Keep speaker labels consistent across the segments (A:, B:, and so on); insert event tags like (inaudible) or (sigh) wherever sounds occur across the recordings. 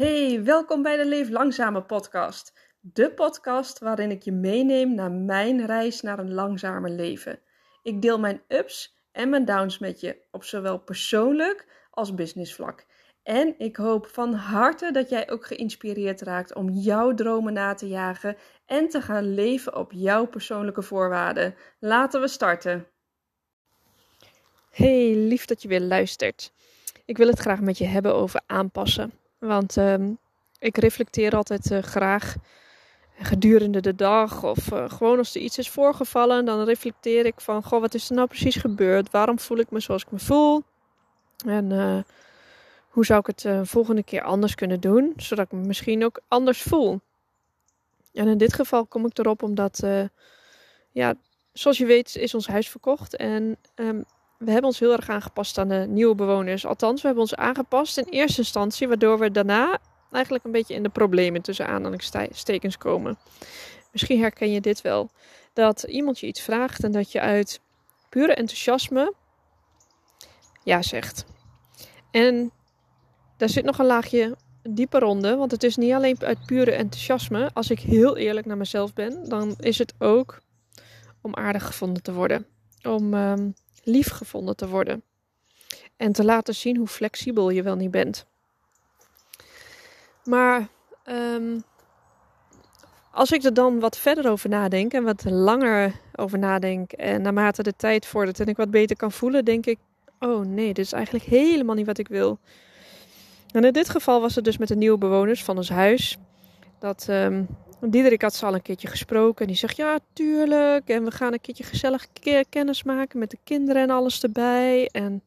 A: Hey, welkom bij de Leef Langzame podcast. De podcast waarin ik je meeneem naar mijn reis naar een langzamer leven. Ik deel mijn ups en mijn downs met je op zowel persoonlijk als businessvlak. En ik hoop van harte dat jij ook geïnspireerd raakt om jouw dromen na te jagen en te gaan leven op jouw persoonlijke voorwaarden. Laten we starten. Hey, lief dat je weer luistert. Ik wil het graag met je hebben over aanpassen. Want um, ik reflecteer altijd uh, graag gedurende de dag of uh, gewoon als er iets is voorgevallen, dan reflecteer ik van, goh, wat is er nou precies gebeurd? Waarom voel ik me zoals ik me voel? En uh, hoe zou ik het uh, volgende keer anders kunnen doen, zodat ik me misschien ook anders voel? En in dit geval kom ik erop omdat, ja, zoals je weet is ons huis verkocht en um, we hebben ons heel erg aangepast aan de nieuwe bewoners. Althans, we hebben ons aangepast in eerste instantie, waardoor we daarna eigenlijk een beetje in de problemen tussen aanhalingstekens komen. Misschien herken je dit wel. Dat iemand je iets vraagt en dat je uit pure enthousiasme ja zegt. En daar zit nog een laagje dieper onder, want het is niet alleen uit pure enthousiasme. Als ik heel eerlijk naar mezelf ben, dan is het ook om aardig gevonden te worden. Om um, lief gevonden te worden. En te laten zien hoe flexibel je wel niet bent. Maar um, als ik er dan wat verder over nadenk en wat langer over nadenk, en naarmate de tijd vordert en ik wat beter kan voelen, denk ik: oh nee, dit is eigenlijk helemaal niet wat ik wil. En in dit geval was het dus met de nieuwe bewoners van ons huis. Dat um, Diederik had ze al een keertje gesproken. En die zegt, ja, tuurlijk. En we gaan een keertje gezellig kennis maken met de kinderen en alles erbij. En,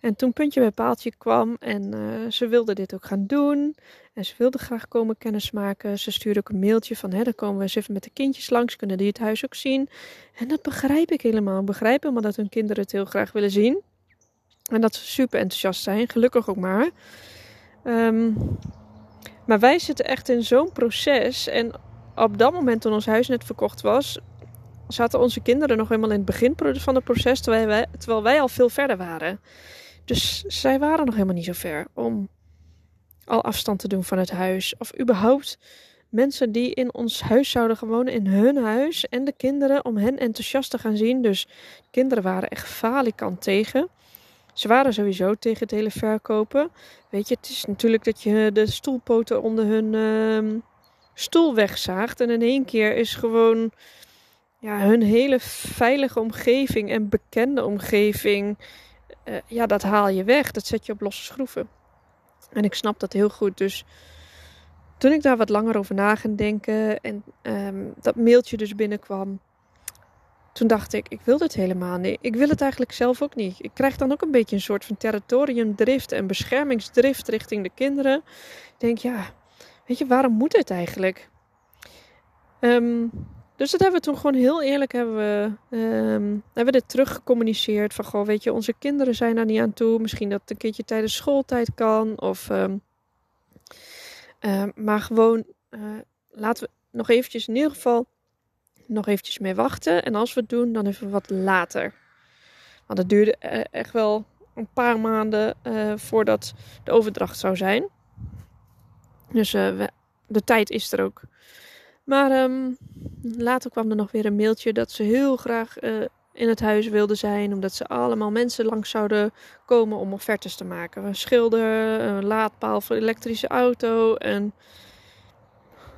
A: en toen puntje bij paaltje kwam en uh, ze wilde dit ook gaan doen. En ze wilde graag komen kennismaken. Ze stuurde ook een mailtje van, hè, dan komen we eens even met de kindjes langs. Kunnen die het huis ook zien? En dat begrijp ik helemaal. Ik begrijp helemaal dat hun kinderen het heel graag willen zien. En dat ze super enthousiast zijn. Gelukkig ook maar. Um, maar wij zitten echt in zo'n proces. En op dat moment toen ons huis net verkocht was, zaten onze kinderen nog helemaal in het begin van het proces, terwijl wij, terwijl wij al veel verder waren. Dus zij waren nog helemaal niet zo ver om al afstand te doen van het huis. Of überhaupt mensen die in ons huis zouden wonen, in hun huis. En de kinderen om hen enthousiast te gaan zien. Dus kinderen waren echt falikant tegen. Ze waren sowieso tegen het hele verkopen. Weet je, het is natuurlijk dat je de stoelpoten onder hun uh, stoel wegzaagt. En in één keer is gewoon ja, hun hele veilige omgeving en bekende omgeving. Uh, ja, dat haal je weg. Dat zet je op losse schroeven. En ik snap dat heel goed. Dus toen ik daar wat langer over na ging denken en um, dat mailtje dus binnenkwam, toen dacht ik, ik wil dit helemaal niet. Ik wil het eigenlijk zelf ook niet. Ik krijg dan ook een beetje een soort van territoriumdrift en beschermingsdrift richting de kinderen. Ik denk, ja, weet je, waarom moet het eigenlijk? Um, dus dat hebben we toen gewoon heel eerlijk hebben we, um, hebben we dit teruggecommuniceerd. Van goh, weet je, onze kinderen zijn daar niet aan toe. Misschien dat het een keertje tijdens schooltijd kan. Of, um, maar gewoon, uh, laten we nog eventjes in ieder geval nog eventjes mee wachten. En als we het doen, dan even wat later. Want het duurde eh, echt wel een paar maanden uh, voordat de overdracht zou zijn. Dus we, de tijd is er ook. Maar um, later kwam er nog weer een mailtje dat ze heel graag in het huis wilden zijn. Omdat ze allemaal mensen langs zouden komen om offertes te maken. Een schilder, een laadpaal voor elektrische auto en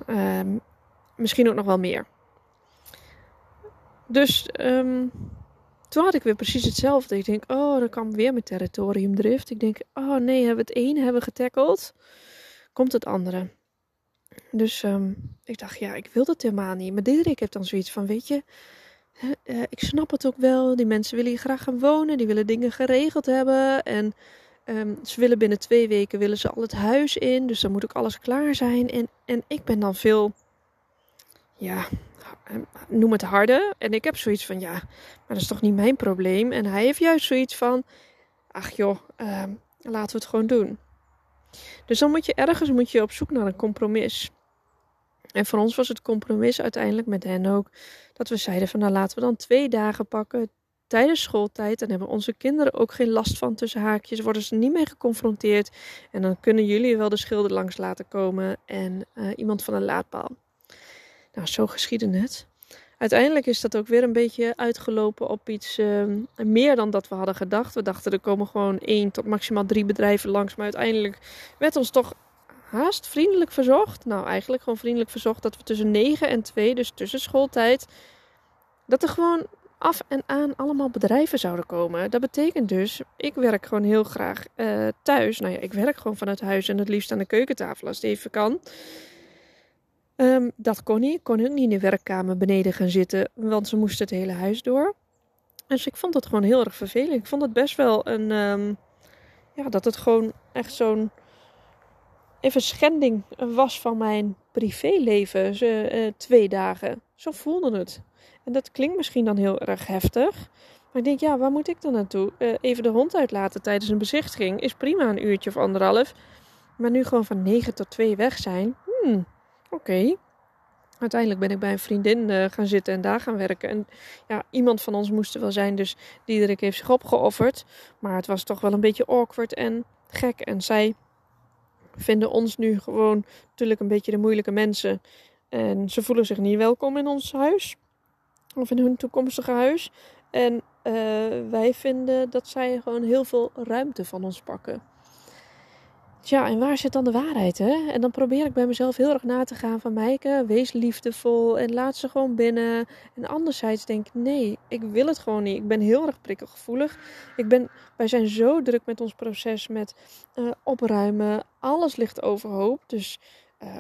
A: um, misschien ook nog wel meer. Dus um, toen had ik weer precies hetzelfde. Ik denk, oh, dan kwam weer mijn territoriumdrift. Ik denk, oh nee, hebben we het ene hebben getackeld. Komt het andere. Dus um, ik dacht, ja, ik wil dat helemaal niet. Maar Diederik heeft dan zoiets van, weet je, uh, ik snap het ook wel. Die mensen willen hier graag gaan wonen. Die willen dingen geregeld hebben. En um, ze willen binnen twee weken willen ze al het huis in. Dus dan moet ook alles klaar zijn. En, en ik ben dan veel, ja, noem het harde. En ik heb zoiets van, ja, maar dat is toch niet mijn probleem. En hij heeft juist zoiets van, ach joh, uh, laten we het gewoon doen. Dus dan moet je ergens moet je op zoek naar een compromis. En voor ons was het compromis uiteindelijk met hen ook dat we zeiden van, nou laten we dan twee dagen pakken. tijdens schooltijd. Dan hebben onze kinderen ook geen last van tussen haakjes. Worden ze niet mee geconfronteerd. En dan kunnen jullie wel de schilder langs laten komen en uh, iemand van een laadpaal. Nou, zo geschiedde het. Uiteindelijk is dat ook weer een beetje uitgelopen op iets uh, meer dan dat we hadden gedacht. We dachten er komen gewoon één tot maximaal drie bedrijven langs. Maar uiteindelijk werd ons toch haast vriendelijk verzocht. Nou, eigenlijk gewoon vriendelijk verzocht dat we tussen 9 en 2, dus tussen schooltijd, dat er gewoon af en aan allemaal bedrijven zouden komen. Dat betekent dus, ik werk gewoon heel graag uh, thuis. Nou ja, ik werk gewoon vanuit huis en het liefst aan de keukentafel als het even kan. Um, dat kon niet. Ik kon ook niet in de werkkamer beneden gaan zitten, want ze moesten het hele huis door. Dus ik vond het gewoon heel erg vervelend. Ik vond het best wel een. Um, ja, dat het gewoon echt zo'n. Even schending was van mijn privéleven. Ze, uh, twee dagen. Zo voelde het. En dat klinkt misschien dan heel erg heftig. Maar ik denk, ja, waar moet ik dan naartoe? Uh, even de hond uitlaten tijdens een bezichtiging is prima een uurtje of anderhalf. Maar nu gewoon van 9 tot 2 weg zijn. Hmm, oké. Uiteindelijk ben ik bij een vriendin uh, gaan zitten en daar gaan werken. En ja, iemand van ons moest er wel zijn, dus Diederik heeft zich opgeofferd. Maar het was toch wel een beetje awkward en gek. En zij vinden ons nu gewoon natuurlijk een beetje de moeilijke mensen. En ze voelen zich niet welkom in ons huis. Of in hun toekomstige huis. En uh, wij vinden dat zij gewoon heel veel ruimte van ons pakken. Ja, en waar zit dan de waarheid, hè? En dan probeer ik bij mezelf heel erg na te gaan van Mijke, wees liefdevol en laat ze gewoon binnen. En anderzijds denk ik, nee, ik wil het gewoon niet. Ik ben heel erg prikkelgevoelig. Ik ben, wij zijn zo druk met ons proces met uh, opruimen. Alles ligt overhoop. Dus uh,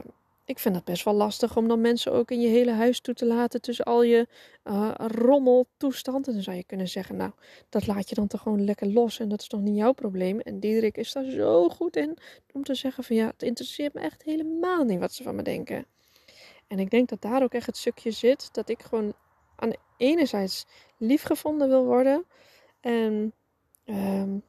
A: ik vind dat best wel lastig om dan mensen ook in je hele huis toe te laten tussen al je uh, rommeltoestand. En dan zou je kunnen zeggen, nou, dat laat je dan toch gewoon lekker los en dat is toch niet jouw probleem. En Diederik is daar zo goed in om te zeggen van ja, het interesseert me echt helemaal niet wat ze van me denken. En ik denk dat daar ook echt het stukje zit dat ik gewoon aan enerzijds lief gevonden wil worden. En um,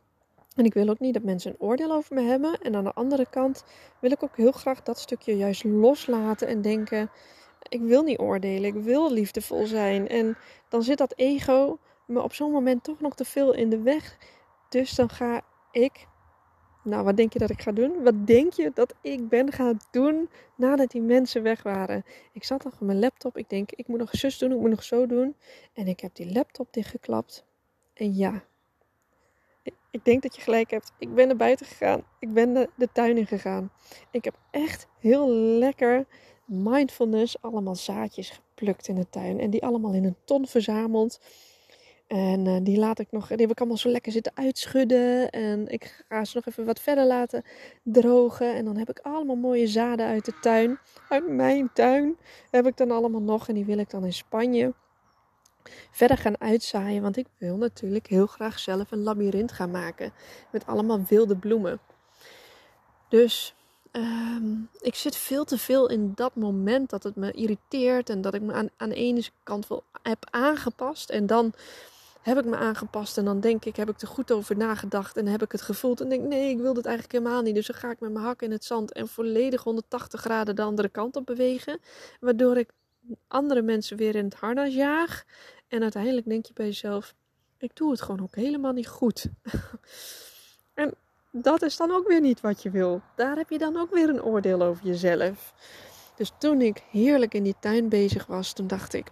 A: en ik wil ook niet dat mensen een oordeel over me hebben. En aan de andere kant wil ik ook heel graag dat stukje juist loslaten en denken: ik wil niet oordelen, ik wil liefdevol zijn. En dan zit dat ego me op zo'n moment toch nog te veel in de weg. Dus dan ga ik. Nou, wat denk je dat ik ga doen? Wat denk je dat ik ben gaan doen nadat die mensen weg waren? Ik zat nog op mijn laptop. Ik denk, ik moet nog zus doen, ik moet nog zo doen. En ik heb die laptop dichtgeklapt. En ja, ik denk dat je gelijk hebt. Ik ben naar buiten gegaan. Ik ben de, tuin in gegaan. Ik heb echt heel lekker mindfulness allemaal zaadjes geplukt in de tuin. En die allemaal in een ton verzameld. En uh, die laat ik nog, die heb ik allemaal zo lekker zitten uitschudden. En ik ga ze nog even wat verder laten drogen. En dan heb ik allemaal mooie zaden uit de tuin. Uit mijn tuin heb ik dan allemaal nog. En die wil ik dan in Spanje verder gaan uitzaaien. Want ik wil natuurlijk heel graag zelf een labyrint gaan maken. Met allemaal wilde bloemen. Dus um, ik zit veel te veel in dat moment dat het me irriteert. En dat ik me aan, aan de ene kant wel heb aangepast. En dan heb ik me aangepast. En dan denk ik, heb ik er goed over nagedacht. En heb ik het gevoeld. En denk nee, ik wil dit eigenlijk helemaal niet. Dus dan ga ik met mijn hak in het zand. En volledig 180 graden de andere kant op bewegen. Waardoor ik andere mensen weer in het harnas jaag. En uiteindelijk denk je bij jezelf: ik doe het gewoon ook helemaal niet goed. (laughs) en dat is dan ook weer niet wat je wil. Daar heb je dan ook weer een oordeel over jezelf. Dus toen ik heerlijk in die tuin bezig was, toen dacht ik: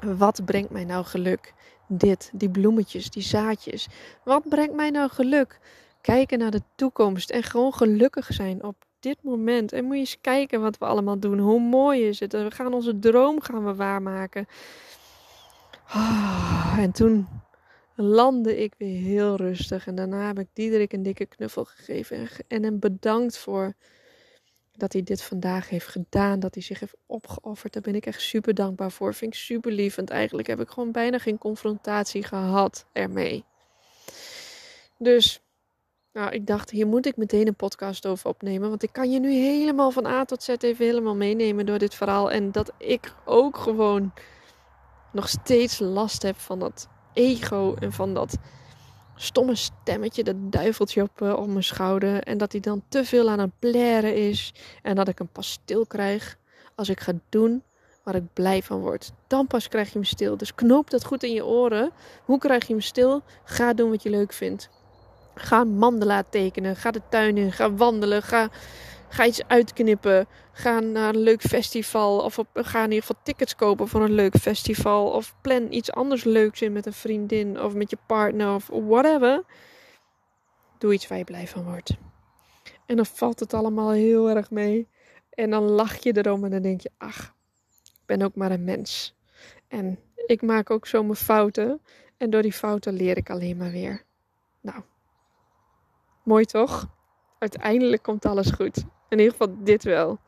A: wat brengt mij nou geluk? Dit, die bloemetjes, die zaadjes. Wat brengt mij nou geluk? Kijken naar de toekomst en gewoon gelukkig zijn op dit moment. En moet je eens kijken wat we allemaal doen. Hoe mooi is het? We gaan onze droom gaan we waarmaken. Oh, en toen landde ik weer heel rustig. En daarna heb ik Diederik een dikke knuffel gegeven. En, en hem bedankt voor dat hij dit vandaag heeft gedaan. Dat hij zich heeft opgeofferd. Daar ben ik echt super dankbaar voor. Vind ik super lief. Want eigenlijk heb ik gewoon bijna geen confrontatie gehad ermee. Dus nou, ik dacht, hier moet ik meteen een podcast over opnemen. Want ik kan je nu helemaal van A tot Z even helemaal meenemen door dit verhaal. En dat ik ook gewoon nog steeds last heb van dat ego en van dat stomme stemmetje, dat duiveltje op, uh, op mijn schouder. En dat hij dan te veel aan het blaren is. En dat ik een pas stil krijg als ik ga doen waar ik blij van word. Dan pas krijg je hem stil. Dus knoop dat goed in je oren. Hoe krijg je hem stil? Ga doen wat je leuk vindt. Ga een mandala tekenen. Ga de tuin in. Ga wandelen. Ga, ga iets uitknippen. Ga naar een leuk festival. Of op, ga in ieder geval tickets kopen voor een leuk festival. Of plan iets anders leuks in met een vriendin. Of met je partner. Of whatever. Doe iets waar je blij van wordt. En dan valt het allemaal heel erg mee. En dan lach je erom en dan denk je, ach, ik ben ook maar een mens. En ik maak ook zo mijn fouten. En door die fouten leer ik alleen maar weer. Nou, mooi toch? Uiteindelijk komt alles goed. In ieder geval dit wel.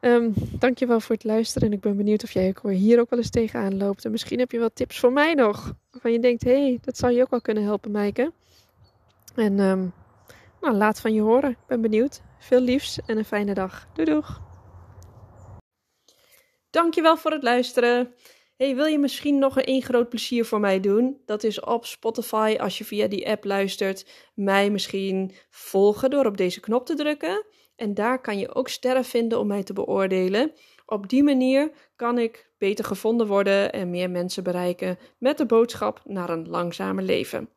A: Um, dankjewel voor het luisteren. En ik ben benieuwd of jij hier ook wel eens tegenaan loopt. En misschien heb je wel tips voor mij nog. Waarvan je denkt, hé, hey, dat zou je ook wel kunnen helpen, Maaike. En um, nou, laat van je horen. Ik ben benieuwd. Veel liefs en een fijne dag. Doei doeg! Dankjewel voor het luisteren. Hey, wil je misschien nog een groot plezier voor mij doen? Dat is op Spotify, als je via die app luistert, mij misschien volgen door op deze knop te drukken. En daar kan je ook sterren vinden om mij te beoordelen. Op die manier kan ik beter gevonden worden en meer mensen bereiken met de boodschap naar een langzamer leven.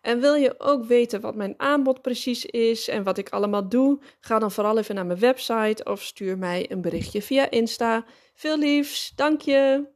A: En wil je ook weten wat mijn aanbod precies is en wat ik allemaal doe? Ga dan vooral even naar mijn website of stuur mij een berichtje via Insta. Veel liefs, dank je!